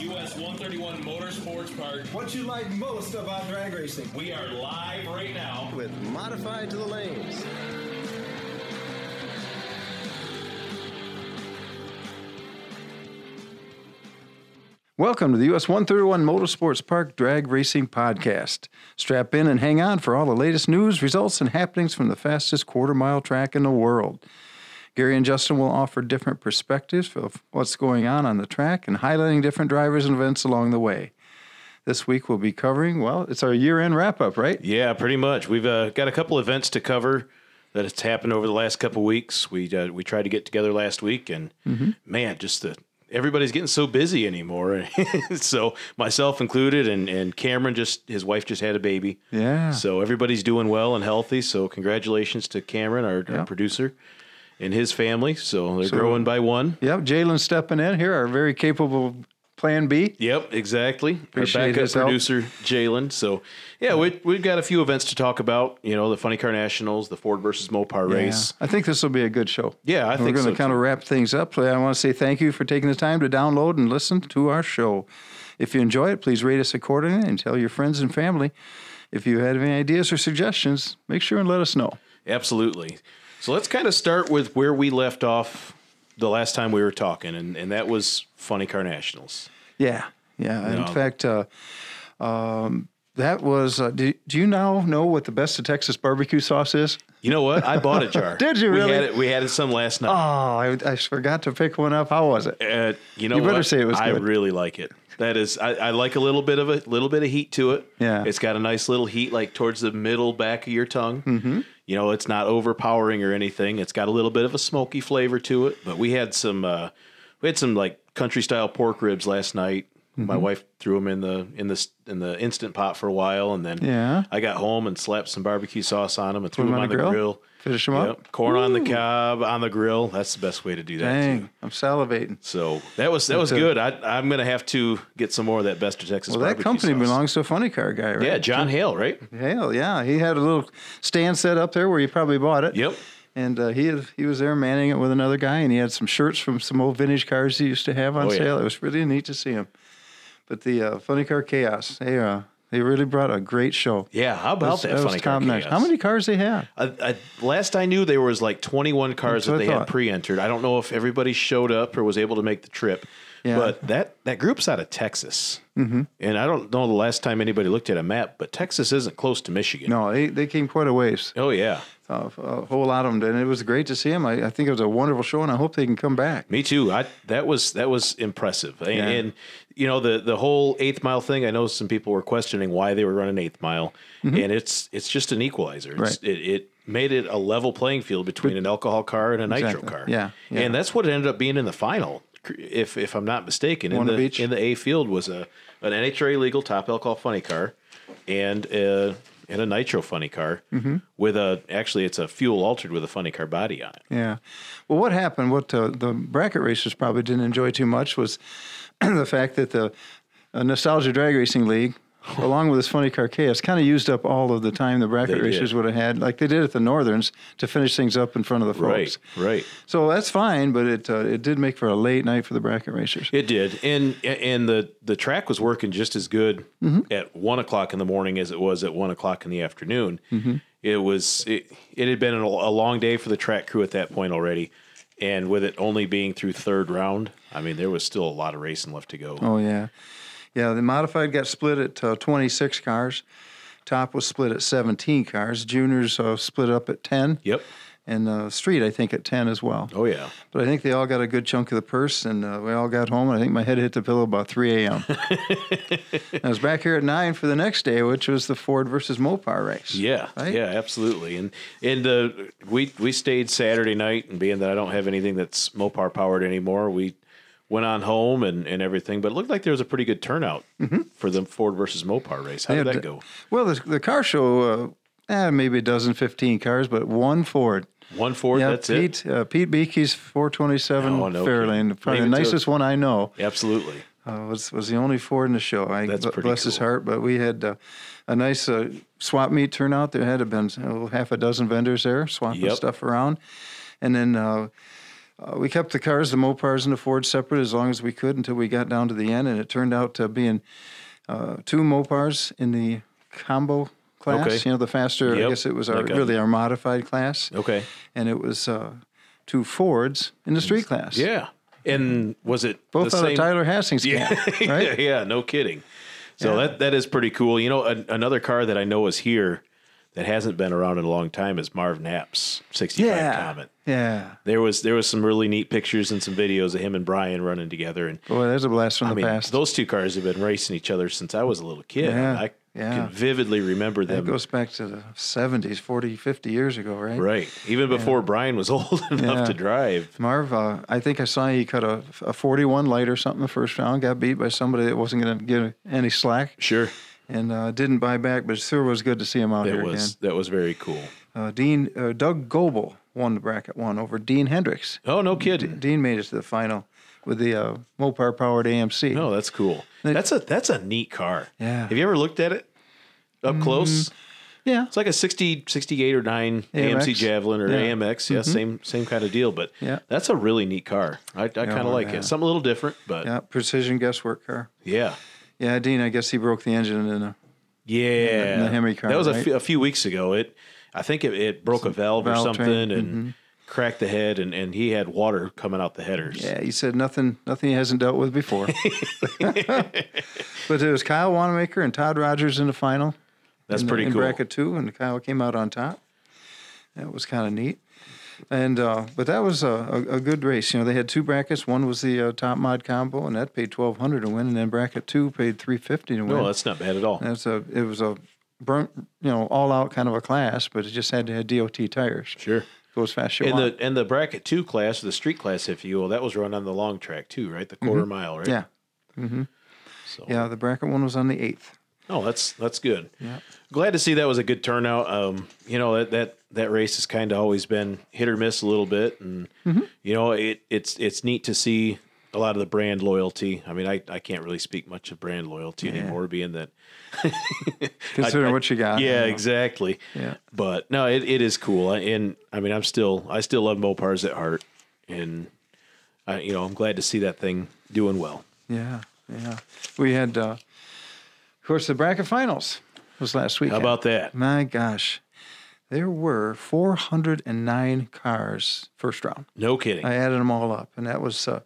US 131 Motorsports Park. What you like most about drag racing? We are live right now. with Modified to the Lanes. Welcome to the US 131 Motorsports Park Drag Racing Podcast. Strap in and hang on for all the latest news, results, and happenings from the fastest quarter mile track in the world. Gary and Justin will offer different perspectives of what's going on on the track and highlighting different drivers and events along the way. This week we'll be covering, well, it's our year end wrap up, right? Yeah, pretty much. We've uh, got a couple events to cover that has happened over the last couple weeks. We uh, we tried to get together last week, and man, just the everybody's getting so busy anymore. so myself included, and and Cameron just his wife just had a baby. Yeah. So everybody's doing well and healthy. So congratulations to Cameron, our, our producer, and his family. So they're So- growing by one. Yep, Jalen stepping in here, our very capable Plan B. Yep, exactly. Appreciate our backup producer Jalen. So, yeah, we, we've got a few events to talk about. You know, the Funny Car Nationals, the Ford versus Mopar race. I think this will be a good show. Yeah, I think We're going so. to kind too. of wrap things up. So I want to say thank you for taking the time to download and listen to our show. If you enjoy it, please rate us accordingly and tell your friends and family. If you have any ideas or suggestions, make sure and let us know. Absolutely. So let's kind of start with where we left off the last time we were talking, and, and that was Funny Car Nationals. Yeah, yeah. In fact, uh, um, that was. Uh, do, do you now know what the best of Texas barbecue sauce is? You know what? I bought a jar. Did you We really? had it, we had it some last night. Oh. I, I forgot to pick one up. How was it? Uh, you know You better what? say it was I good. really like it. That is, I, I like a little bit of a little bit of heat to it. Yeah. it's got a nice little heat, like towards the middle back of your tongue. Mm-hmm. You know, it's not overpowering or anything. It's got a little bit of a smoky flavor to it. But we had some, uh, we had some like country style pork ribs last night. My Mm-hmm. wife threw them in the in the in the instant pot for a while, and then Yeah. I got home and slapped some barbecue sauce on them and threw them them on on the the grill? grill. Finish 'em up? Yep. Corn on the cob on the grill. That's the best way to do that. too. Dang, I'm salivating. So that was that was a- good. I, I'm gonna have to get some more of that Best of Texas. Well, that company sauce. belongs to a funny car guy, right? Yeah, John Hale, right? Hell, yeah. He had a little stand set up there where you probably bought it. Yep. And uh, he he was there manning it with another guy, and he had some shirts from some old vintage cars he used to have on Oh, yeah. sale. It was really neat to see him. But the uh, Funny Car Chaos, they uh, they really brought a great show. Yeah. How about that, was funny car chaos? How many cars they have? I, I, last I knew, there was like 21 cars that I they had pre-entered. I don't know if everybody showed up or was able to make the trip. Yeah. But that that group's out of Texas, mm-hmm. and I don't know the last time anybody looked at a map. But Texas isn't close to Michigan. No, they, they came quite a ways. Oh yeah, Uh, a whole lot of them did. And it was great to see them. I, I think it was a wonderful show, and I hope they can come back. Me too. I that was that was impressive. And, Yeah. and, you know the the whole eighth mile thing. I know some people were questioning why they were running eighth mile, and it's it's just an equalizer. It's, Mm-hmm. Right. It, it made it a level playing field between an alcohol car and a nitro car. Yeah, yeah. and that's what it ended up being in the final. If if I'm not mistaken, in the each? in the A field was a an NHRA legal top alcohol funny car, and a, and a nitro funny car Mm-hmm. with a actually it's a fuel altered with a funny car body on it. Yeah. Well, what happened, what uh, the bracket racers probably didn't enjoy too much was the fact that the uh, Nostalgia Drag Racing League, along with this funny car chaos, kind of used up all of the time the bracket They did. racers would have had, like they did at the Northerns, to finish things up in front of the folks. Right, right. So that's fine, but it uh, it did make for a late night for the bracket racers. It did, and and the the track was working just as good Mm-hmm. at one o'clock in the morning as it was at one o'clock in the afternoon. Mm-hmm. It was it, it had been a long day for the track crew at that point already, and with it only being through third round, I mean there was still a lot of racing left to go. Oh yeah, yeah. The modified got split at uh, 26 cars. Top was split at 17 cars. Juniors uh, split up at 10. Yep. And uh, street, I think, at 10 as well. Oh yeah. But I think they all got a good chunk of the purse, and uh, we all got home. And I think my head hit the pillow about 3 a.m. I was back here at 9 for the next day, which was the Ford versus Mopar race. Yeah, Right? yeah, absolutely. And and uh, we we stayed Saturday night, and being that I don't have anything that's Mopar powered anymore, we went on home and, and everything. But it looked like there was a pretty good turnout for the Ford versus Mopar race. How did Yeah, that go? Well, the, the car show, uh, eh, maybe a dozen, 15 cars, but one Ford. One Ford. yeah, that's it. Pete, Uh, Pete Beakey's 427 Oh, no Fairlane, kidding. probably the Leave it nicest one I know. Absolutely. uh, was was the only Ford in the show. I That's pretty bless his heart. But we had uh, a nice uh, swap meet turnout. There had to been oh, half a dozen vendors there swapping Yep. stuff around, and then uh, we kept the cars, the Mopars and the Ford, separate as long as we could until we got down to the end, and it turned out to being uh, two Mopars in the combo class. Okay. You know, the faster. yep. I guess it was our a- really our modified class. Okay. and it was uh, two Fords in the street class. Yeah. And was it both the out same? of Tyler Hassing's camp, yeah, right? yeah, no kidding. So that that is pretty cool. You know, an, another car that I know is here that hasn't been around in a long time is Marv Knapp's 65 Yeah, Comet. yeah. There was there was some really neat pictures and some videos of him and Brian running together and Boy, there's a blast from I the mean, past. those two cars have been racing each other since I was a little kid. Yeah, I yeah. can vividly remember that them. goes back to the 70s, 40, 50 years ago, right? right. Even before Brian was old enough Yeah. to drive. Marv, uh, I think I saw he cut a, a 41 light or something the first round, got beat by somebody that wasn't going to give any slack, Sure. And uh, didn't buy back, but it sure was good to see him out That here was that was very cool. Uh, Dean, uh, Doug Goebel won the bracket one over Dean Hendricks. Oh, no kidding. Dean made it to the final with the uh, Mopar powered AMC. No, that's cool. That's a that's a neat car. Yeah. Have you ever looked at it up close? Yeah. It's like a 60, 68 or 9 AMC Javelin or Yeah. AMX. Yeah, same same kind of deal. But Yeah. that's a really neat car. I, I kind of Oh, like yeah. it. Something a little different, but. Yeah, precision guesswork car. Yeah. Yeah, Dean, I guess he broke the engine in a Yeah. in the Hemi car, that was a right? few- a few weeks ago. It I think it, it broke a valve, or something train, Mm-hmm. and cracked the head and, and he had water coming out the headers. Yeah, he said nothing nothing he hasn't dealt with before. but it was Kyle Wanamaker and Todd Rogers in the final. That's in pretty in cool. bracket two, and Kyle came out on top. That was kind of neat. And uh, but that was a, a, a good race. You know, they had two brackets. One was the uh, top mod combo, and that paid twelve hundred to win. And then bracket two paid three fifty to win. No, that's not bad at all. That's a it was a burnt, you know, all out kind of a class, but it just had to have DOT tires. Sure. Go as fast as And the and the bracket two class, the street class, if you will, that was run on the long track too, right? The quarter mile, right? Yeah. Mm-hmm. So yeah. The bracket one was on the eighth. Oh, that's that's good. Yeah. Glad to see that was a good turnout. Um, you know that that that race has kind of always been hit or miss a little bit, and Mm-hmm. you know it it's it's neat to see a lot of the brand loyalty. I mean, I, I can't really speak much of brand loyalty anymore, being that Considering I- what you got. yeah, you know. exactly. Yeah. But no, it, it is cool, and I mean, I'm still I still love Mopars at heart, and I, you know I'm glad to see that thing doing well. Yeah, yeah. We had, uh, course, the bracket finals was last week. How about that? My gosh, there were 409 cars first round. No kidding. I added them all up, and that was uh,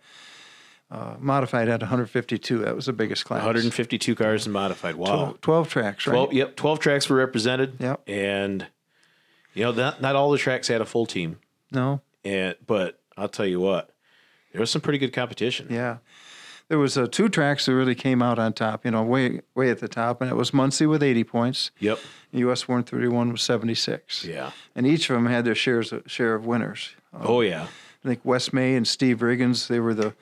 uh, modified at 152. That was the biggest class. 152 cars and modified. Wow. 12, 12 tracks, right? 12 yep 12 tracks were represented Yep. and you know not, not all the tracks had a full team No, and but i'll tell you what there was some pretty good competition yeah. There was uh, two tracks that really came out on top. You know, way way at the top, and it was Muncie with 80 points. yep US 131 was 76. yeah And each of them had their shares share of winners. oh yeah I think Wes May and Steve Riggins, they were the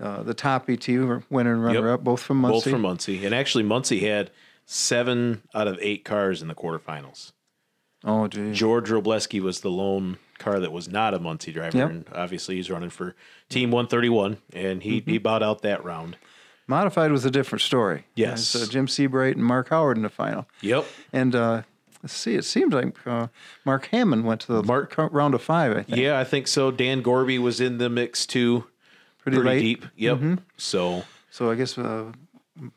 uh, the top ET winner and runner up, both from Muncie. both from muncie and actually muncie had seven out of eight cars in the quarterfinals Oh, gee. george robleski was the lone car that was not a muncie driver Yep. and obviously he's running for team 131 and he, Mm-hmm. he bowed out that round Modified was a different story. Yes. It's, uh, Jim Seabright and Mark Howard in the final. yep And uh, let's see, it seems like uh, Mark Hammond went to the Mark- round of five, I think. yeah i think so dan gorby was in the mix too Pretty pretty, deep yep Mm-hmm. so So I guess uh,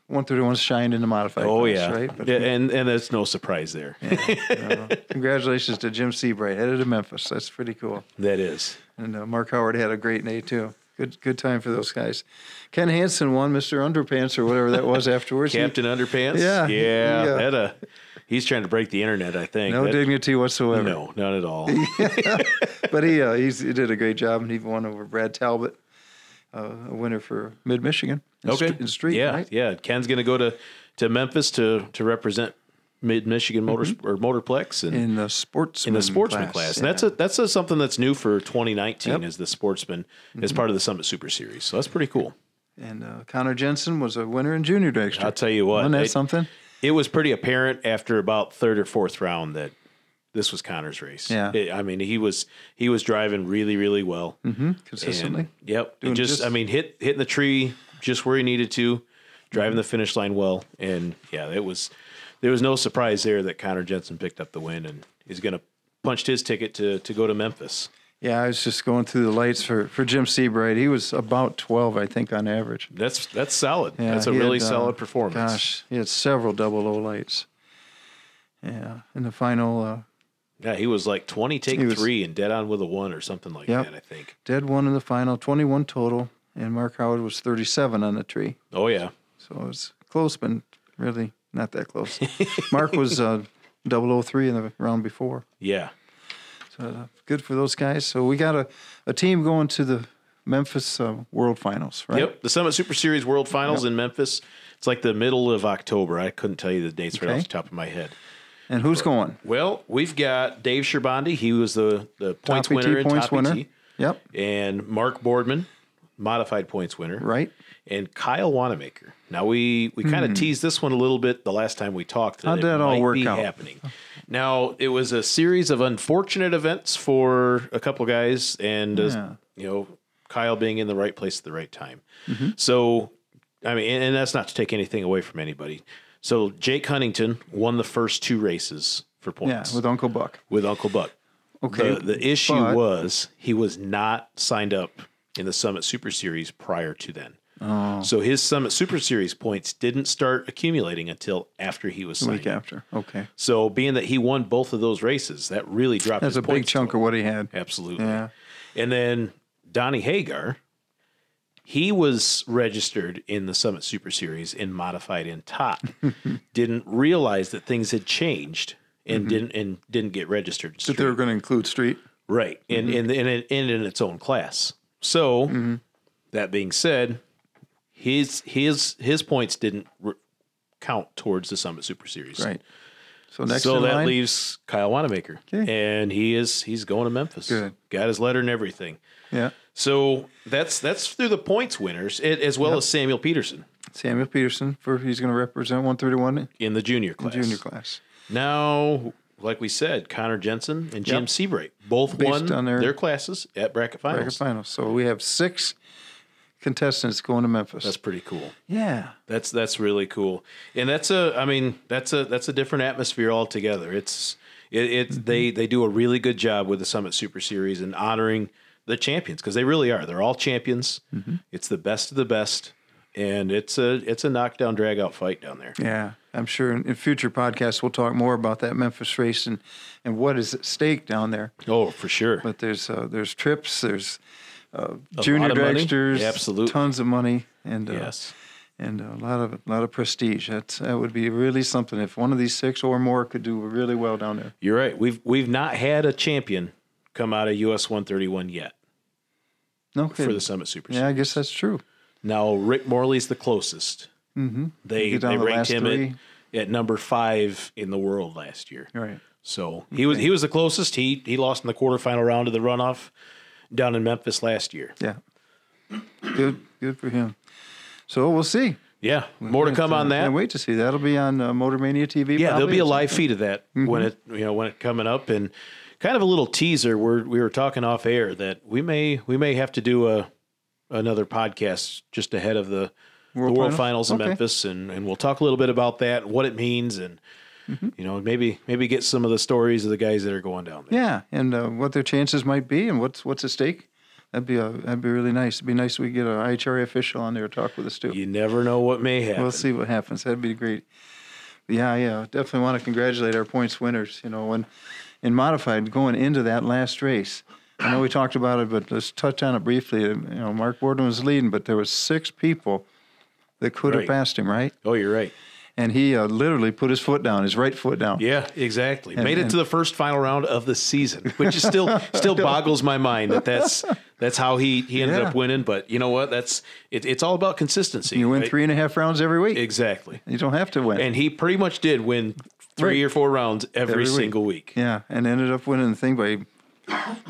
131 shined in the modified Oh class, yeah, right? But, yeah, and and that's no surprise there. uh, congratulations to Jim Seabright, headed to Memphis. That's pretty cool. that is. And uh, Mark Howard had a great day too. Good good time for those guys. Ken Hansen won Mr. Underpants or whatever that was afterwards. He- Captain Underpants. Yeah, yeah. yeah. That uh, he's trying to break the internet. I think. no That- dignity whatsoever. No, not at all. But he uh, he's, he did a great job and he won over Brad Talbot, uh, a winner for Mid Michigan. Okay. st- in street, yeah, right? yeah. Ken's going to go to to Memphis to to represent Mid Michigan Motors or Motorplex and. In the sportsman in the sportsman class, and that's a that's a, something that's new for 2019 Yep. is the sportsman as part of the Summit Super Series. So that's pretty cool. And uh, Connor Jensen was a winner in junior dragster. I'll tell you what, Wasn't that it- something? it was pretty apparent after about third or fourth round that this was Connor's race. Yeah. It- I mean, he was he was driving really really well. Mm-hmm. Consistently. And, yep. Doing just, just- I mean, hit hitting the tree just where he needed to, driving the finish line well, and yeah, it was there was no surprise there that Connor Jensen picked up the win and he's going to punched his ticket to to go to Memphis. Yeah, I was just going through the lights for, for Jim Seabright. He was about 12, I think, on average. That's that's solid. Yeah, that's a really had, uh, solid performance. Gosh, he had several double O lights. Yeah, in the final, uh, Yeah, he was like twenty take was- three and dead on with a one or something like Yep. that. I think. dead one in the final, 21 total, and Mark Howard was 37 on the tree. Oh yeah. So it was close, but really not that close. Mark was uh, 003 in the round before. Yeah. So uh, good for those guys. So we got a, a team going to the Memphis uh, World Finals, right? Yep. The Summit Super Series World Finals in Memphis. It's like the middle of October. I couldn't tell you the dates right off the top of my head. And who's going? Well, we've got Dave Sherbondi. He was the, the points Top ET winner in points top winner. ET. Yep, And Mark Boardman, modified points winner. right. And Kyle Wanamaker. Now we we kind of teased this one a little bit the last time we talked. Hmm. How'd it that all work be out? Happening. Now it was a series of unfortunate events for a couple guys, and uh, you know Kyle being in the right place at the right time. Mm-hmm. So I mean, and, and that's not to take anything away from anybody. So Jake Huntington won the first two races for points. Yeah, with Uncle Buck. with Uncle Buck. Okay, The, the issue but- was he was not signed up in the Summit Super Series prior to then. Oh. So his Summit Super Series points didn't start accumulating until after he was signed. week after. Okay, So being that he won both of those races, that really dropped that's a big chunk of what he had. Absolutely. Yeah. And then Donnie Hagar, he was registered in the Summit Super Series in modified in top. didn't realize that things had changed and mm-hmm. didn't and didn't get registered. That they were going to include street. Right, and in in in, in, in its own class. So mm-hmm. that being said, his his his points didn't re- count towards the Summit Super Series. Right. So next so in that line, leaves Kyle Wanamaker, Okay. and he is he's going to Memphis. Good. got his letter and everything. yeah, So that's that's through the points winners, as well as Samuel Peterson Samuel Peterson for he's going to represent 131 in the junior class. junior class. Now, like we said, Connor Jensen and Jim Yep. Seabright both Based won on their- their classes at bracket finals. Bracket finals. So we have six contestants going to Memphis. That's pretty cool. yeah. That's that's really cool, and that's a I mean that's a that's a different atmosphere altogether. It's it, it's they they do a really good job with the Summit Super Series and honoring the champions because they really are. They're all champions. It's the best of the best, and it's a it's a knockdown drag out fight down there. Yeah, I'm sure in, in future podcasts we'll talk more about that Memphis race and, and what is at stake down there. Oh, for sure. But there's uh, there's trips, there's uh, junior dragsters, Absolutely. tons of money, and uh, yes. and a lot of a lot of prestige. That's that would be really something if one of these six or more could do really well down there. You're right. We've we've not had a champion come out of US 131 yet No for the Summit Super Yeah, I guess that's true. Now Rick Morley's the closest. Mm-hmm. They they the ranked him at, at number five in the world last year. Right. So he was he was the closest. He he lost in the quarterfinal round of the runoff down in Memphis last year. Yeah. Good. Good for him. So we'll see. Yeah, more to come on that. Can't wait to see. That'll be on uh, Motor Mania TV. Yeah, there'll be a live feed of that when it you know when it coming up and kind of a little teaser. We're we were talking off air that we may we may have to do a another podcast just ahead of the World the World Finals? Finals in Okay. Memphis, and and we'll talk a little bit about that, what it means, and Mm-hmm. you know maybe maybe get some of the stories of the guys that are going down there. Yeah, and uh, what their chances might be, and what's what's at stake. That'd be a, that'd be really nice. It'd be nice if we get an IHRA official on there to talk with us too. You never know what may happen. We'll see what happens. That'd be great. Yeah, yeah, definitely want to congratulate our points winners. You know, when in modified going into that last race, I know we talked about it, but let's touch on it briefly. You know, Mark Borden was leading, but there was six people that could Right. have passed him, right? Oh, you're right. And he uh, literally put his foot down, his right foot down. Yeah, exactly. Made it and- to the first final round of the season, which is still still boggles my mind that that's that's how he he ended Yeah. up winning. But you know what? That's it, it's all about consistency. You win right? three and a half rounds every week. exactly, you don't have to win. and he pretty much did win three Right. or four rounds every, Every single week. Yeah, and ended up winning the thing by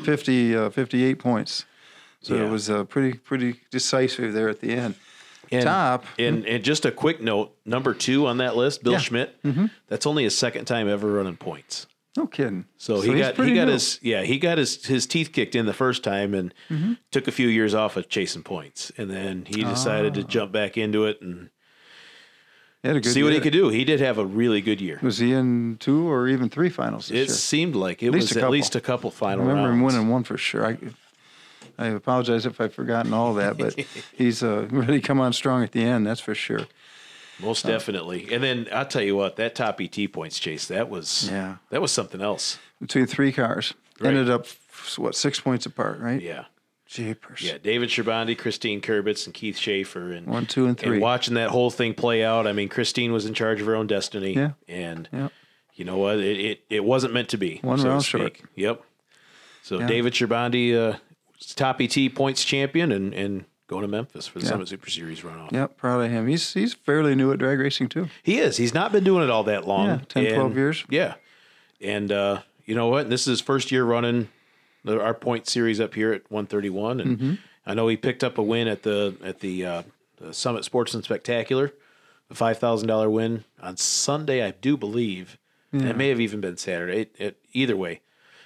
50, uh, 58 points. So Yeah. it was uh, pretty pretty decisive there at the end. And, Top. And and just a quick note: number two on that list, Bill Yeah. Schmidt. That's only his second time ever running points. No kidding. So, he he's got he got new. his yeah he got his his teeth kicked in the first time and Mm-hmm. took a few years off of chasing points and then he decided Ah. to jump back into it and He had a good see what he could do. He did have a really good year. Was he in two or even three finals this It year? seemed like it At least was a at couple. least a couple I final remember him winning one for sure. I, I apologize if I've forgotten all that, but he's uh, really come on strong at the end. That's for sure. Most definitely. And then I'll tell you what, that top ET points chase, that was Yeah. that was something else. Between three cars, Right. ended up what six points apart, right? Yeah. Jeepers. Yeah. David Sherbondi, Christine Kurbitz, and Keith Schaefer. And One, two, and three. And watching that whole thing play out, I mean, Christine was in charge of her own destiny. Yeah. And Yeah. you know what? It, it it wasn't meant to be. One so round short. Yep. So Yeah. David Sherbondi, uh, top ET points champion and, and going to Memphis for the Yeah. Summit Super Series runoff. Yep, proud of him. He's he's fairly new at drag racing too. He is. He's not been doing it all that long. Yeah, 10, 12 years. Yeah. And uh, you know what? This is his first year running our point series up here at 131. And Mm-hmm. I know he picked up a win at the at the, uh, the Summit Sportsman Spectacular, a five thousand dollar win on Sunday, I do believe. And It may have even been Saturday. It, it, either way,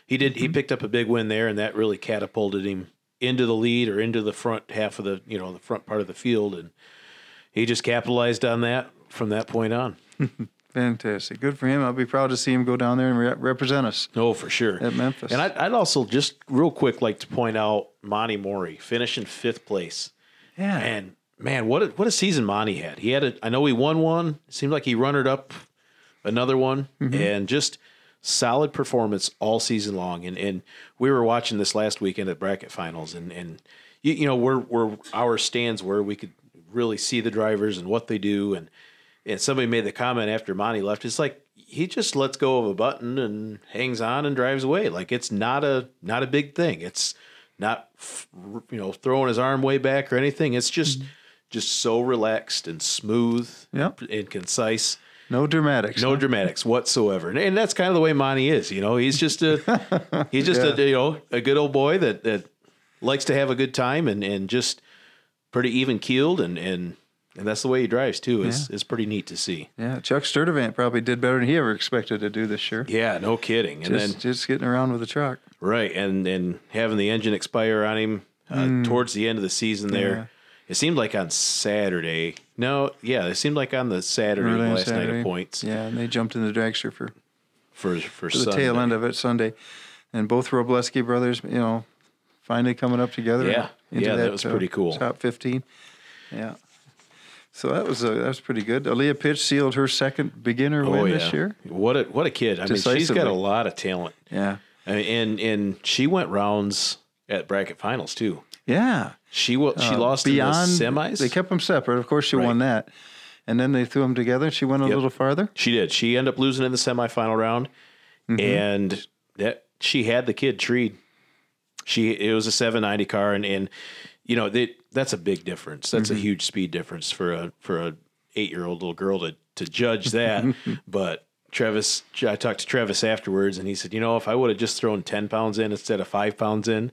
he did. Mm-hmm. He picked up a big win there, and that really catapulted him into the lead or into the front half of the you know the front part of the field, and he just capitalized on that from that point on. Fantastic, good for him. I'll be proud to see him go down there and re- represent us. Oh, for sure. At Memphis. And I'd, I'd also just real quick like to point out Monty Mori finishing fifth place. Yeah, And man, what a, what a season Monty had. He had a, I know he won one. It seemed like he runnered up another one, Mm-hmm. and just solid performance all season long. And and we were watching this last weekend at bracket finals, and and you, you know where where our stands were, we could really see the drivers and what they do, and and somebody made the comment after Monty left. It's like he just lets go of a button and hangs on and drives away. Like it's not a not a big thing. It's not you know throwing his arm way back or anything. It's just mm-hmm. just so relaxed and smooth Yep. and concise. no dramatics. No dramatics whatsoever, and, and that's kind of the way Monty is. You know, he's just a he's just a you know a good old boy that that likes to have a good time and and just pretty even keeled and and and that's the way he drives too. Is is pretty neat to see. Yeah, Chuck Sturdivant probably did better than he ever expected to do this year. Yeah, no kidding. And Just, then just getting around with the truck. right, and and having the engine expire on him uh, towards the end of the season there. Yeah. It seemed like on Saturday. No, yeah, it seemed like on the Saturday last night of points Yeah, and they jumped in the dragster for, for for, for the tail end of it Sunday, and both Robleski brothers, you know, finally coming up together. Yeah. Yeah, that was pretty cool. Top fifteen. Yeah. So that was uh, that was pretty good. Aaliyah Pitch sealed her second beginner win Oh yeah, this year. what a what a kid! I mean, she's got a lot of talent, Yeah. I mean, and and she went rounds at bracket finals too. Yeah. She wa- she Uh, lost beyond in the semis. They kept them separate. Of course, she Right. won that, and then they threw them together. She went a Yep. little farther. She did. She ended up losing in the semifinal round, Mm-hmm. and that she had the kid treed. She it was a 790 car, and and you know they, that's a big difference. That's Mm-hmm. a huge speed difference for a for a eight year old little girl to to judge that. but Travis, I talked to Travis afterwards, and he said, you know, if I would have just thrown 10 pounds in instead of five pounds in,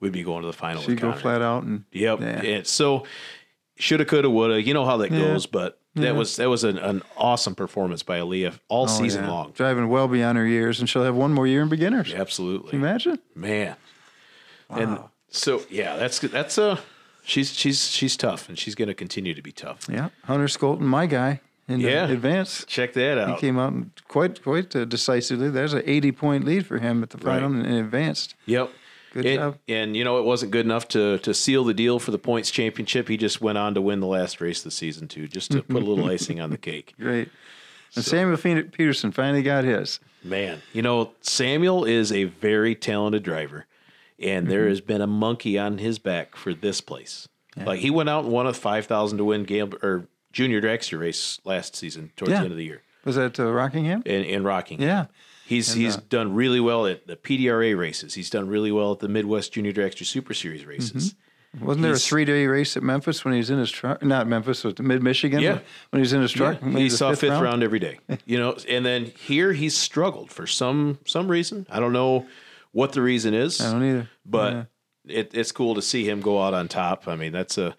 we'd be going to the final. She with go flat out and Yep. Yeah. And so shoulda, coulda, woulda. You know how that goes, but that was that was an, an awesome performance by Aaliyah all Oh, season yeah. long. driving well beyond her years, and she'll have one more year in beginners. Absolutely, Can you imagine? man. And so yeah, that's that's uh she's she's she's tough, and she's going to continue to be tough. Yeah, Hunter Skolton, my guy in Yeah. advance. Check that out. He came out quite quite uh, decisively. There's an 80 point lead for him at the final Right. and advanced. Yep. Good and, job. And you know, it wasn't good enough to to seal the deal for the points championship. He just went on to win the last race of the season too, just to put a little icing on the cake. Great. And Samuel Fe- Peterson finally got his. Man, you know, Samuel is a very talented driver, and there has been a monkey on his back for this place. Like he went out and won a five thousand to win game or junior dragster race last season towards Yeah. the end of the year Was that uh, Rockingham? in, in Rocking. Yeah. He's And, he's uh, done really well at the PDRA races. He's done really well at the Midwest Junior Dragster Super Series races. Wasn't there a three day race at Memphis when he was in his truck? Not Memphis, but mid Michigan. Yeah. When he was in his truck. Yeah, he the saw fifth, round. every day. You know, and then here he's struggled for some some reason. I don't know what the reason is. I don't either. but Yeah. it, it's cool to see him go out on top. I mean, that's a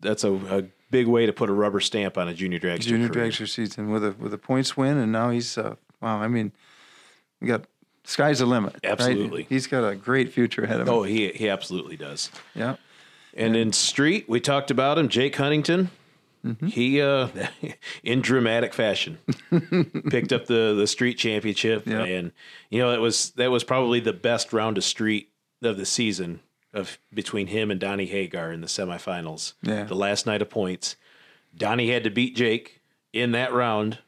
that's a, a big way to put a rubber stamp on a junior dragster. junior career. dragster season with a with a points win, and now he's uh, wow. I mean, we got sky's the limit. right? Absolutely. He's got a great future ahead of him. Oh, he he absolutely does. yeah. And in street, we talked about him, Jake Huntington. He uh, in dramatic fashion picked up the the street championship, Yeah. and you know that was that was probably the best round of street of the season of between him and Donnie Hagar in the semifinals. Yeah. the last night of points, Donnie had to beat Jake in that round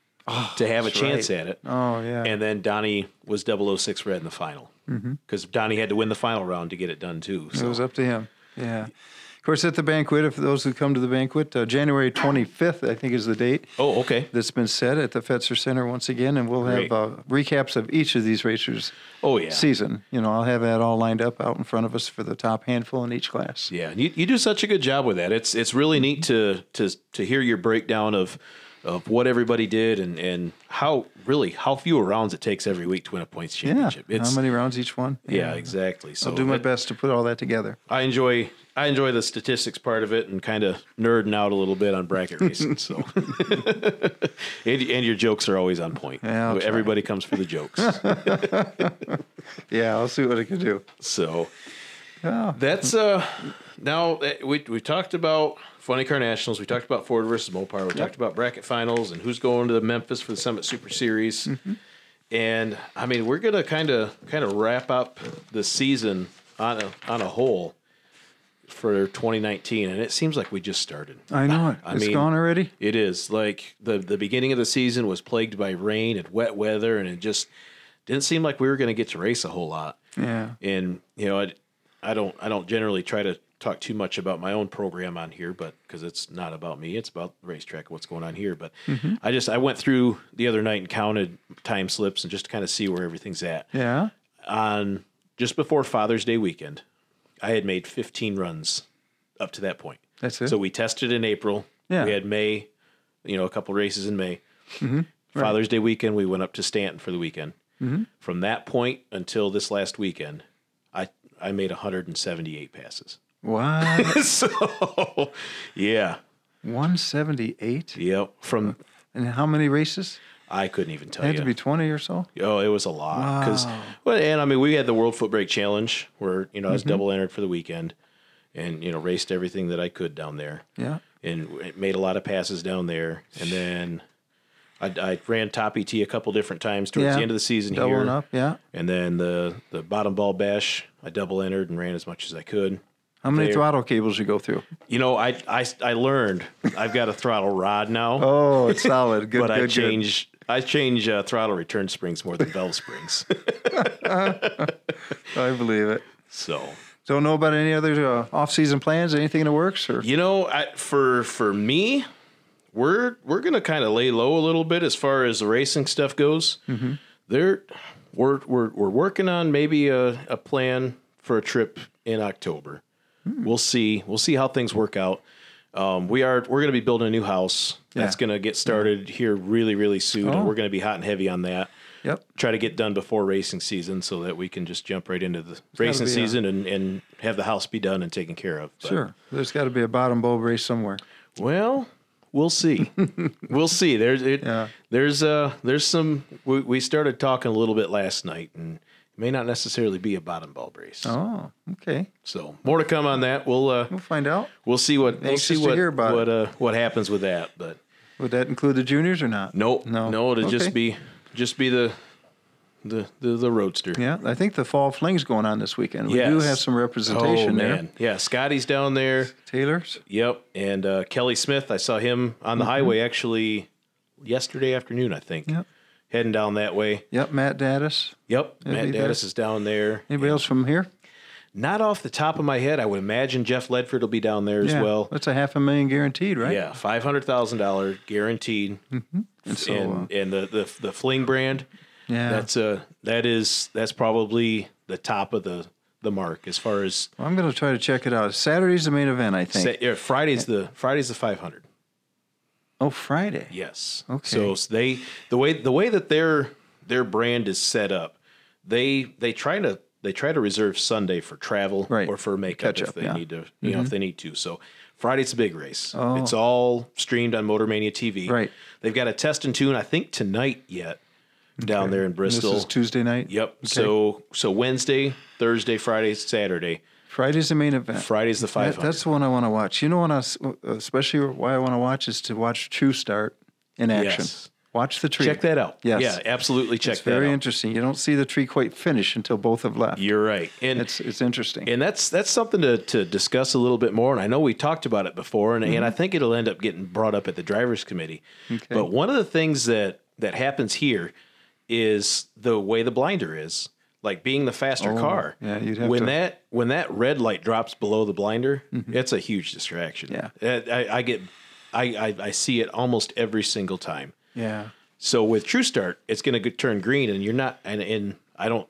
to have a chance right. at it. Oh yeah. And then Donnie was 006 red in the final because Donnie had to win the final round to get it done too. So It was up to him. Yeah. Of course, at the banquet, if those who come to the banquet, uh, January 25th, I think is the date oh, okay. that's been set at the Fetzer Center once again, and we'll have uh, recaps of each of these racers' Oh yeah. season. You know, I'll have that all lined up out in front of us for the top handful in each class. Yeah, you, you do such a good job with that. It's it's really neat to to to hear your breakdown of of what everybody did and and how really how few rounds it takes every week to win a points Yeah. championship. It's How many rounds each one? yeah, exactly. So I'll do my it- best to put all that together. I enjoy I enjoy the statistics part of it and kind of nerding out a little bit on bracket racing. So, and, and your jokes are always on point. Yeah, Everybody comes for the jokes. Yeah, I'll see what I can do. So that's uh now uh, we we talked about Funny Car Nationals, we talked about Ford versus Mopar, we talked about bracket finals and who's going to the Memphis for the Summit Super Series. Mm-hmm. And I mean, we're gonna kind of kind of wrap up the season on a on a whole for 2019, and it seems like we just started. I know it. I It's mean- gone already. It is like the the beginning of the season was plagued by rain and wet weather, and it just didn't seem like we were going to get to race a whole lot Yeah. and you know I, I don't i don't generally try to talk too much about my own program on here but because it's not about me it's about the racetrack what's going on here but mm-hmm. i just i went through the other night and counted time slips and just to kind of see where everything's at Yeah. on just before father's day weekend i had made 15 runs up to that point That's it. so we tested in april Yeah. we had may you know a couple races in may mm-hmm. father's day weekend we went up to stanton for the weekend mm-hmm. from that point until this last weekend i i made 178 passes Wow. so yeah 178? yep from And how many races? I couldn't even tell It had you to be 20 or so? Oh, it was a lot because, well, and I mean, we had the World Foot Brake Challenge where you know I was mm-hmm. double entered for the weekend, and you know raced everything that I could down there, Yeah. and made a lot of passes down there, and then I, I ran top ET a couple different times towards Yeah. the end of the season Doubling here, up. Yeah. and then the the bottom bulb bash I double entered and ran as much as I could. How many There. throttle cables you go through? You know, I I, I learned I've got a throttle rod now. Oh, it's solid. Good. but I good, good. change I change uh, throttle return springs more than valve springs. I believe it. so Don't know about any other uh, off-season plans? Anything in the works? Or You know, I, for for me, we're we're gonna kind of lay low a little bit as far as the racing stuff goes. Mm-hmm. There, we're we're we're working on maybe a, a plan for a trip in October. Hmm. We'll see. We'll see how things work out. Um, we are we're gonna be building a new house. That's Yeah. gonna get started here really really soon, Oh. and we're gonna be hot and heavy on that. Yep. Try to get done before racing season so that we can just jump right into the racing be a- season and, and have the house be done and taken care of. But- Sure. There's got to be a bottom bulb race somewhere. well, we'll see. we'll see. There's it, Yeah. there's uh there's some we, we started talking a little bit last night and it may not necessarily be a bottom bulb race. Oh, okay. So more to come on that. We'll uh We'll find out. we'll see what we'll see what what uh what happens with that. But Would that include the juniors or not? nope, No. no, it'll just be just be the the the, the roadster. Yeah, I think the fall fling's going on this weekend. We do have some Oh representation there. yeah. Scotty's down there. Taylor's. Yep, and uh, Kelly Smith. I saw him on the highway actually yesterday afternoon. I think. Mm-hmm. Yep. Heading down that way. Yep, Matt Daddis. Yep, Matt be there. Daddis is down there. Anybody else from here? Not off the top of my head, I would imagine Jeff Ledford will be down there as yeah, well. That's a half a million guaranteed, right? Yeah, five hundred thousand dollar guaranteed, And so, and uh, and the, the the Fling brand. yeah. That's uh that is that's probably the top of the the mark as far as Well, I'm going to try to check it out. Saturday's the main event, I think. sa- yeah, Friday's the Friday's the five hundred. oh, Friday. Yes. Okay. So s- they the way the way that their their brand is set up, they they try to they try to reserve Sunday for travel Right. or for makeup Catch if up, they yeah. need to you know if mm-hmm. they need to. So Friday's a big race. Oh. It's all streamed on Motormania TV. Right. They've got a test and tune I think tonight yet down there in And Bristol. This is Tuesday night. Yep. So so Wednesday, Thursday, Friday, Saturday. Friday's the main event. Friday's the That- that's the one I want to watch. You know what? I, uh, especially why I want to watch is to watch True Start in action. Yes. Watch the tree. Check that out. Yes. Yeah, absolutely check It's that very out. interesting. You don't see the tree quite finish until both have left. You're right. And It's it's interesting. and that's that's something to, to discuss a little bit more. And I know we talked about it before, and, Mm-hmm. and I think it'll end up getting brought up at the drivers' committee. But one of the things that that happens here is the way the blinder is, like being the faster car. Oh, yeah, you'd have when to- that when that red light drops below the blinder, it's a huge distraction. Mm-hmm. Yeah. I, I, I get. I, I, I see it almost every single time. Yeah. So with True Start, it's going to turn green, and you're not. And, and I don't.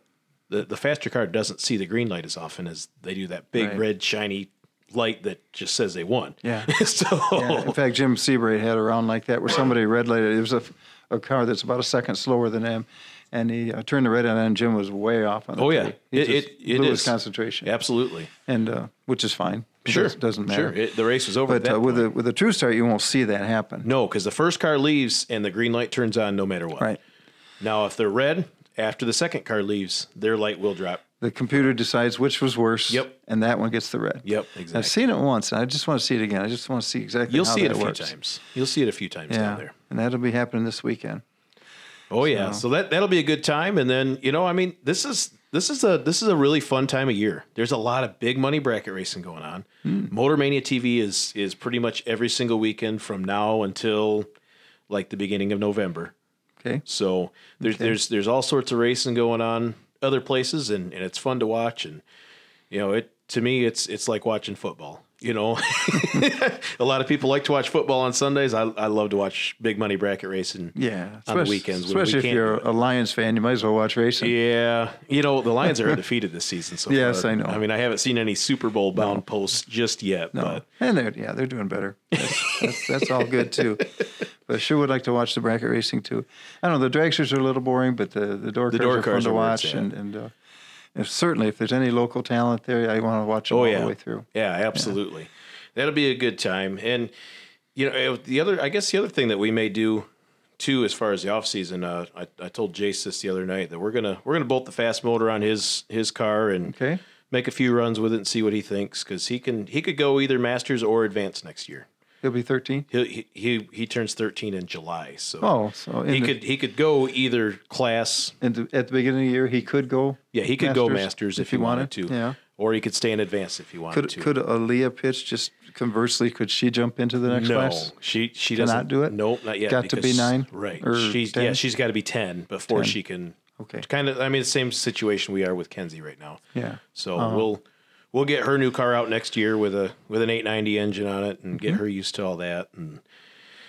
The, the faster car doesn't see the green light as often as they do that big Right. red shiny light that just says they won. Yeah. so Yeah, In fact, Jim Seabright had a round like that where somebody red lighted. It was a, a car that's about a second slower than him, and he uh, turned the red on, and Jim was way off on the oh yeah, it it, it blew is his concentration, absolutely and uh, which is fine. It sure. does- doesn't matter. Sure, it, the race was over. But uh, with a with a true start, you won't see that happen. no, because the first car leaves and the green light turns on no matter what. Right. Now, if they're red after the second car leaves, their light will drop. The computer decides which was worse. Yep. And that one gets the red. Yep, Exactly. I've seen it once, and I just want to see it again. I just want to see exactly. You'll how see it a few times. You'll see it a few times Yeah. down there. And that'll be happening this weekend. Oh yeah, so that that'll be a good time, and then you know, I mean, this is this is a this is a really fun time of year. There's a lot of big money bracket racing going on. Hmm. Motor Mania TV is is pretty much every single weekend from now until like the beginning of November. Okay. So there's there's there's all sorts of racing going on other places, and and it's fun to watch. And you know, it to me, it's it's like watching football. You know, a lot of people like to watch football on Sundays. I I love to watch big money bracket racing. Yeah. on the especially- weekends when we Especially if you're a Lions fan, you might as well watch racing. Yeah, you know the Lions are undefeated this season so Yes, far. I know. I mean, I haven't seen any Super Bowl bound posts just yet, No. but and they're yeah, they're doing better. That's, that's, that's all good too. But I sure would like to watch the bracket racing too. I don't know, the dragsters are a little boring, but the the door cars door are fun to watch, and and uh, if, certainly if there's any local talent there, I want to watch them oh all yeah, the way through. yeah, absolutely. That'll be a good time. And you know, the other, I guess, the other thing that we may do too, as far as the off season, uh, I, I told Jace this the other night that we're gonna we're gonna bolt the fast motor on his his car and Okay. make a few runs with it and see what he thinks because he can he could go either masters or advanced next year. He'll be 13. He he he, turns thirteen in July, so Oh, so he the, could he could go either class the, at the beginning of the year he could go. Yeah, he could go masters if, he wanted, to. Yeah. Or he could stay in advance if he wanted Could to. could Aaliyah pitch just conversely? Could she jump into the next no, class? she she doesn't do it? Nope, not yet. Got to be nine right? or She's 10? yeah, she's got to be ten before 10. she can. Okay. Kind of, I mean, the same situation we are with Kenzie right now. Yeah. So Uh-huh. we'll we'll get her new car out next year with a with an 890 engine on it and Mm-hmm. get her used to all that. And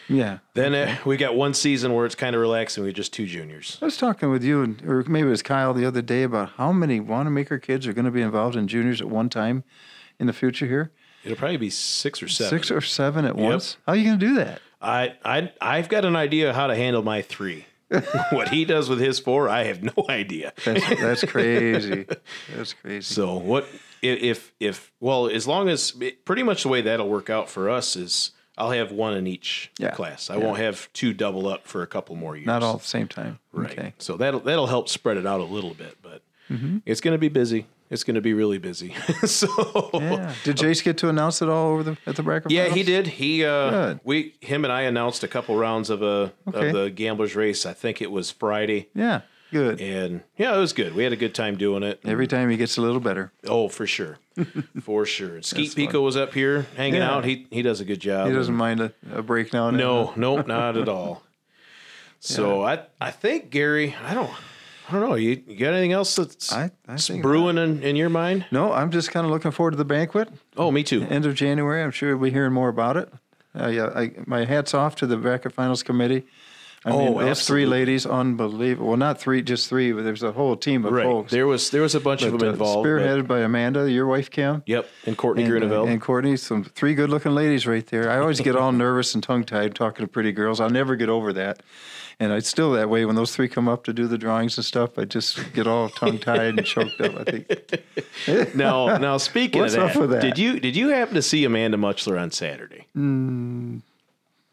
Yeah. then uh, we got one season where it's kind of relaxing. We just two juniors. I was talking with you, and, or maybe it was Kyle the other day, about how many Wanamaker kids are going to be involved in juniors at one time in the future here. It'll probably be six or seven. Six or seven at once. How are you going to do that? I I I've got an idea how to handle my three. what he does with his four, I have no idea. That's, that's crazy. That's crazy. So what if if well as long as pretty much the way that'll work out for us is I'll have one in each Yeah. class. I Yeah. won't have two double up for a couple more years. Not all at the same time. right. Okay. So that'll that'll help spread it out a little bit, but Mm-hmm. it's going to be busy. It's going to be really busy. so Yeah. Did Jace get to announce it all over the at the bracket? Yeah, finals? he did. He uh Good. we him and I announced a couple rounds of a Okay. of the gamblers race. I think it was Friday. Yeah. Good. And yeah, it was good. We had a good time doing it. Every time he gets a little better. Oh, for sure, for sure. Skeet Pico fun. was up here hanging Yeah. out. He he does a good job. He doesn't mind a, a break now and. No, nope, not at all. So I I think Gary, I don't I don't know. You, you got anything else that's I- I brewing in, in your mind? No, I'm just kind of looking forward to the banquet. Oh, me too. End of January. I'm sure we'll be hearing more about it. Uh, yeah, I, my hat's off to the bracket finals committee. I Oh, mean, three ladies, unbelievable. Well, not three, just three, but there's a whole team of Right. folks. There was there was a bunch of them uh, involved. but- spearheaded by Amanda, your wife, Kim. yep, and Courtney And, uh, and Courtney, some three good-looking ladies right there. I always get all nervous and tongue-tied talking to pretty girls. I'll never get over that, and I still that way when those three come up to do the drawings and stuff. I just get all tongue-tied and choked up. I think now, now speaking What's of up that, with that? did you did you happen to see Amanda Muchler on Saturday?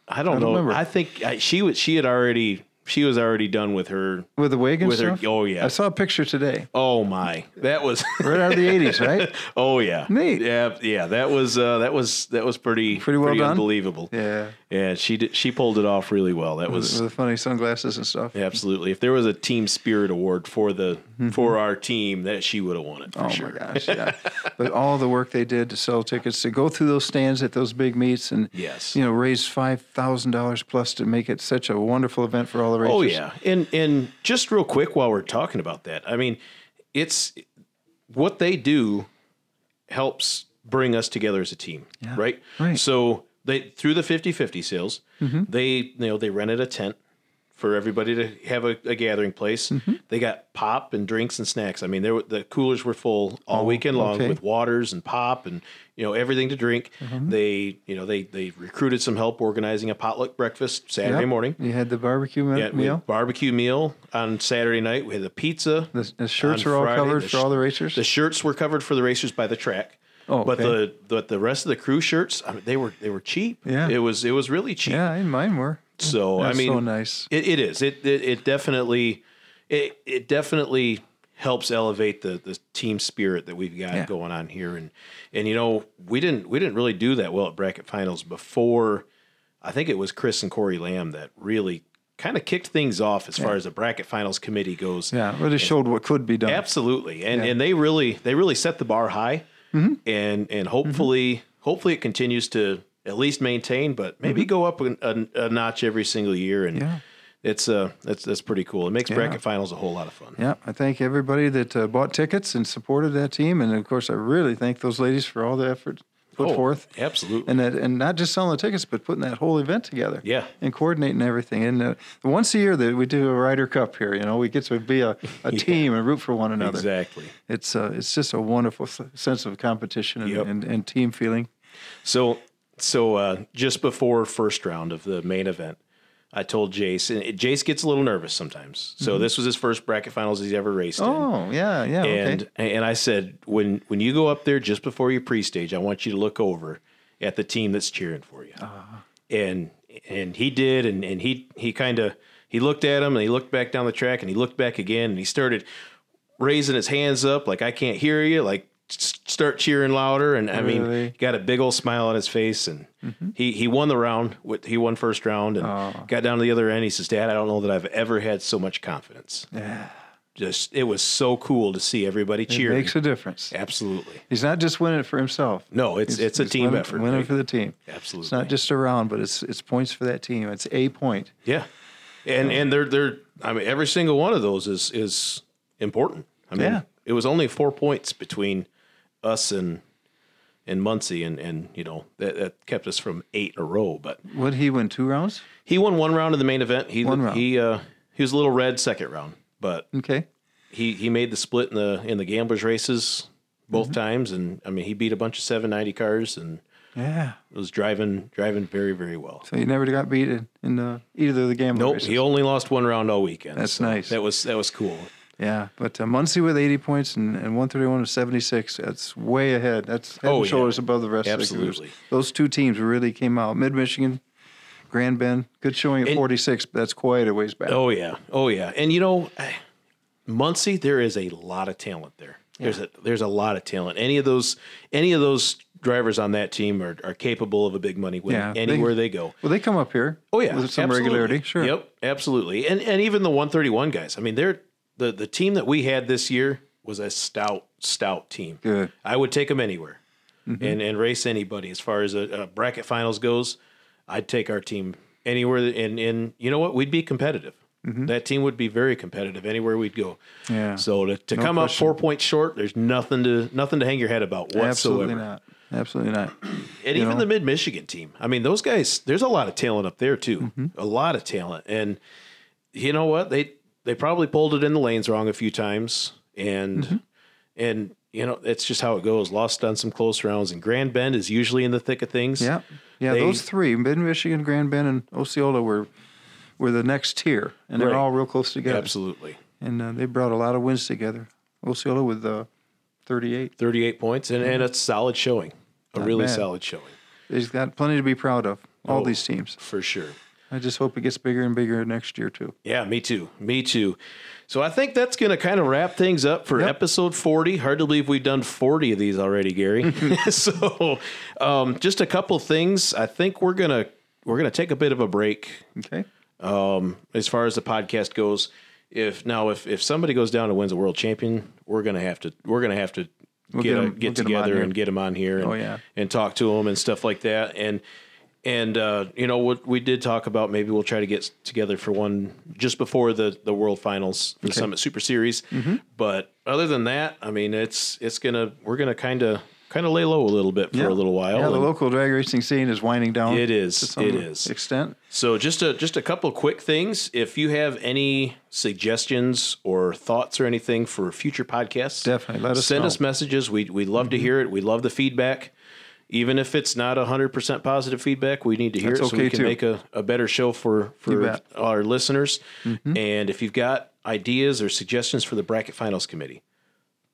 I don't Hmm. don't know. remember. I think she was she had already she was already done with her. with the wig and With her- stuff. oh, yeah. I saw a picture today. Oh my, that was Right out of the '80s, right? oh yeah, Neat. Yeah, yeah, that was uh, that was that was pretty Pretty well done? unbelievable. Yeah, Yeah, she did, she pulled it off really well. That was with the funny sunglasses and stuff. absolutely. If there was a team spirit award for the for our team, that she would have won it for Mm-hmm. Oh sure. my gosh, yeah. but all the work they did to sell tickets, to go through those stands at those big meets and Yes. you know, raise five thousand dollars plus to make it such a wonderful event for all Oh yeah, and and just real quick while we're talking about that, I mean, it's what they do helps bring us together as a team, right? right. Mm-hmm. So they through the 50-50 sales, they you know they rented a tent for everybody to have a, a gathering place. Mm-hmm. They got pop and drinks and snacks. I mean, there the coolers were full all weekend long Oh, okay. with waters and pop and you know everything to drink. Mm-hmm. They you know they they recruited some help organizing a potluck breakfast Saturday Yep. morning. You had the barbecue me- Yeah, meal. barbecue meal on Saturday night. We had the pizza. The, the shirts were are all Friday. covered The for all the racers. The shirts were covered for the racers by the track. Oh, but okay. the but the rest of the crew shirts, I mean, they were they were cheap. Yeah. it was it was really cheap. yeah, mine were. So That's I mean, so nice. It, it is. It, it it definitely it it definitely helps elevate the the team spirit that we've got Yeah. going on here. And and you know we didn't we didn't really do that well at bracket finals before. I think it was Chris and Corey Lamb that really kind of kicked things off as far as the bracket finals committee goes. Yeah, really showed what could be done. Absolutely, and Yeah. and they really they really set the bar high, Mm-hmm. and and hopefully hopefully it continues to at least maintain, but maybe go up a, a, a notch every single year, and Mm-hmm. Yeah. it's uh that's that's pretty cool. It makes bracket finals a whole lot of fun. Yeah, I thank everybody that uh, bought tickets and supported that team, and of course, I really thank those ladies for all the effort put Oh, forth, absolutely. and that, and not just selling the tickets, but putting that whole event together. Yeah. and coordinating everything. And uh, once a year that we do a Ryder Cup here, you know, we get to be a, a team and root for one another. Exactly. It's uh, it's just a wonderful sense of competition and, Yep. and, and team feeling. So so uh, just before first round of the main event, I told Jace, and it- Jace gets a little nervous sometimes. So this was his first bracket finals he's ever raced in. Mm-hmm. Oh yeah, yeah, and okay. and I said when when you go up there just before your pre-stage, I want you to look over at the team that's cheering for you. Uh-huh. And and he did, and and he he kind of he looked at him and he looked back down the track and he looked back again and he started raising his hands up like I can't hear you, like start cheering louder. And I mean, Really? he got a big old smile on his face and. Mm-hmm. He he won the round. with- He won first round and oh. got down to the other end. He says, "Dad, I don't know that I've ever had so much confidence." Yeah, just it was so cool to see everybody it cheering. makes a difference. Absolutely. He's not just winning it for himself. No, it's He's- it's a he's team winning, effort. Winning right? for the team. Absolutely. It's not just a round, but it's it's points for that team. It's a point. yeah. And and they're they're I mean every single one of those is is important. I mean Yeah. it was only 4 points between us and and Muncie and and you know that, that kept us from 8 in a row, but Would he win two rounds? he won one round in the main event. He One round. he uh he was a little red second round, but Okay. he he made the split in the in the gamblers races both Mm-hmm. times and I mean he beat a bunch of 790 cars and Yeah. was driving driving very very well. So he never got beat in, in uh, either of the gambling Nope, races. he only lost one round all weekend. That's so nice. That was that was cool. Yeah, but uh, Muncie with 80 points and, and 131 with 76. That's way ahead. That's head Oh, and yeah. shoulders above the rest of the Absolutely. groups. Those two teams really came out. Mid Michigan, Grand Bend, good showing at And- 46, but that's quite a ways back. Oh yeah, oh yeah. And you know, Muncie, there is a lot of talent there. There's a there's a lot of talent. Any of those any of those drivers on that team are, are capable of a big money win Yeah, they- anywhere they, go. Well, they come up here. Oh yeah, with some absolutely. regularity. Sure. Yep, absolutely. And and even the 131 guys. I mean, they're the the team that we had this year was a stout stout team. Good. I would take them anywhere, Mm-hmm. and and race anybody as far as a, a bracket finals goes. I'd take our team anywhere, and and you know what? We'd be competitive. That team would be very competitive anywhere we'd go. Mm-hmm. Yeah. So to, to No come up four points short, there's nothing to nothing to hang your head about whatsoever. Absolutely not. Absolutely not. And even know? the mid Michigan team. I mean, those guys. There's a lot of talent up there too. Mm-hmm. A lot of talent. And you know what? They they probably pulled it in the lanes wrong a few times. And Mm-hmm. and you know it's just how it goes. Lost on some close rounds. And Grand Bend is usually in the thick of things. Yeah. Yeah, They- those three, Mid Michigan, Grand Bend, and Osceola were were the next tier, and they're all real close together. Absolutely. And uh, they brought a lot of wins together. Osceola with uh, 38. 38 points and, and a solid showing. A Not really bad. solid showing. He's got plenty to be proud of, all Oh. these teams. For sure. I just hope it gets bigger and bigger next year too. Yeah, me too. Me too. So I think that's going to kind of wrap things up for Yep. episode 40. Hard to believe we've done 40 of these already, Gary. so um, just a couple things. I think we're going to we're going to take a bit of a break Okay. um, as far as the podcast goes. If now if if somebody goes down and wins a world champion, we're going to have to we're going to have to We'll get get a, 'em- get we'll together and get them on here and, Oh, yeah. and talk to them and stuff like that. And and uh, you know what we did talk about maybe we'll try to get together for one just before the the World Finals the Summit Super Series. Mm-hmm. But other than that, I mean, it's it's gonna we're gonna kind of kind of lay low a little bit for Yeah. a little while. Yeah, the local drag racing scene is winding down. It is. It is. extent. So just a just a couple quick things. If you have any suggestions or thoughts or anything for future podcasts, Definitely, let us send know. us messages. We we love to hear it. We love the feedback. Even if it's not hundred percent positive feedback, we need to hear That's it so we can too. make a, a better show for for our listeners. Mm-hmm. And if you've got ideas or suggestions for the bracket finals committee,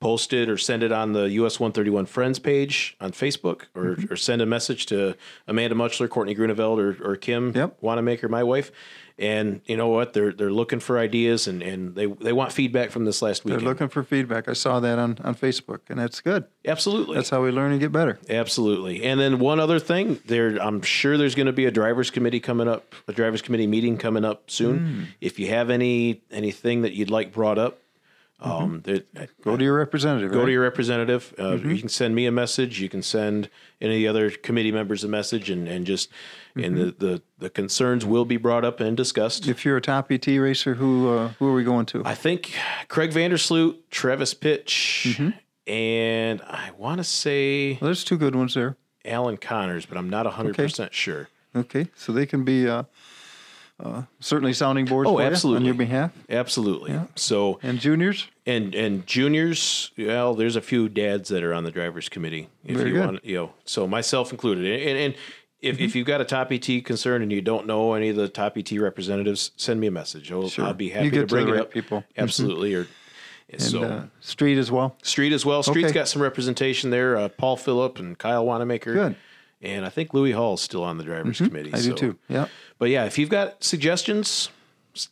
post it or send it on the US 131 Friends page on Facebook or, Mm-hmm. or send a message to Amanda Muchler, Courtney Grunewald, or, or Kim Yep. Wanamaker, my wife. And you know what? They're they're looking for ideas and, and they, they want feedback from this last week. They're looking for feedback. I saw that on, on Facebook, and that's good. Absolutely. That's how we learn and get better. Absolutely. And then one other thing, there I'm sure there's going to be a drivers committee coming up, a drivers committee meeting coming up soon. Hmm. If you have any anything that you'd like brought up, um, that Go to your representative. go right? to your representative. Uh, Mm-hmm. You can send me a message. You can send any of the other committee members a message, and and just and the, the the concerns will be brought up and discussed. Mm-hmm. If you're a top ET racer, who uh, who are we going to? I think Craig Vandersloot, Travis Pitch, Mm-hmm. and I want to say well, there's two good ones there. Alan Connors, but I'm not 100 percent sure. Okay, so they can be uh, uh, certainly sounding boards Oh, for you absolutely. on your behalf. Absolutely. So And juniors, and and juniors, well, there's a few dads that are on the drivers committee. If Very you good. Mm-hmm. want, you know, so myself included. And, and if, if you've got a top ET concern and you don't know any of the top ET representatives, send me a message. I'll, Sure. I'll be happy to to bring the it right up. people. Mhm. Absolutely. Or and so uh, street as well. Street as well. Street's Okay. got some representation there. Uh, Paul Phillip and Kyle Wanamaker. Good. And I think Louis Hall's still on the drivers mm-hmm. committee. I do too. Yeah. but yeah, if you've got suggestions,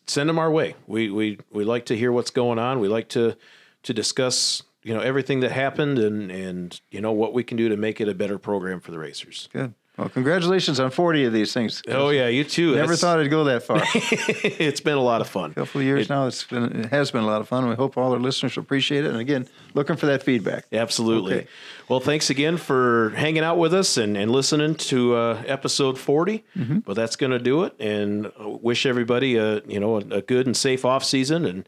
send them our way. We we we like to hear what's going on. We like to to discuss you know everything that happened and and you know what we can do to make it a better program for the racers. Good. Well, congratulations on 40 of these things. Oh yeah, you too. Never That's- thought it'd go that far. It's been a lot of fun. A couple of years now, it's been it has been a lot of fun. We hope all our listeners appreciate it. And again, looking for that feedback. Absolutely. Okay. Well, thanks again for hanging out with us and, and listening to uh, episode 40. Mm-hmm. But that's going to do it. And uh, wish everybody a you know a, a good and safe off season and.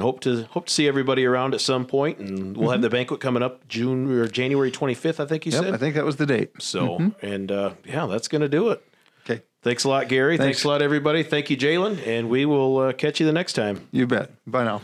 And hope to hope to see everybody around at some point, and we'll have the banquet coming up June or January twenty fifth. I think you Mm-hmm. Yep, said. I think that was the date. so. And uh, yeah, that's going to do it. Okay. Thanks a lot, Gary. Thanks, Thanks. a lot, everybody. Thank you, Jalen, and we will uh, catch you the next time. You bet. Bye now.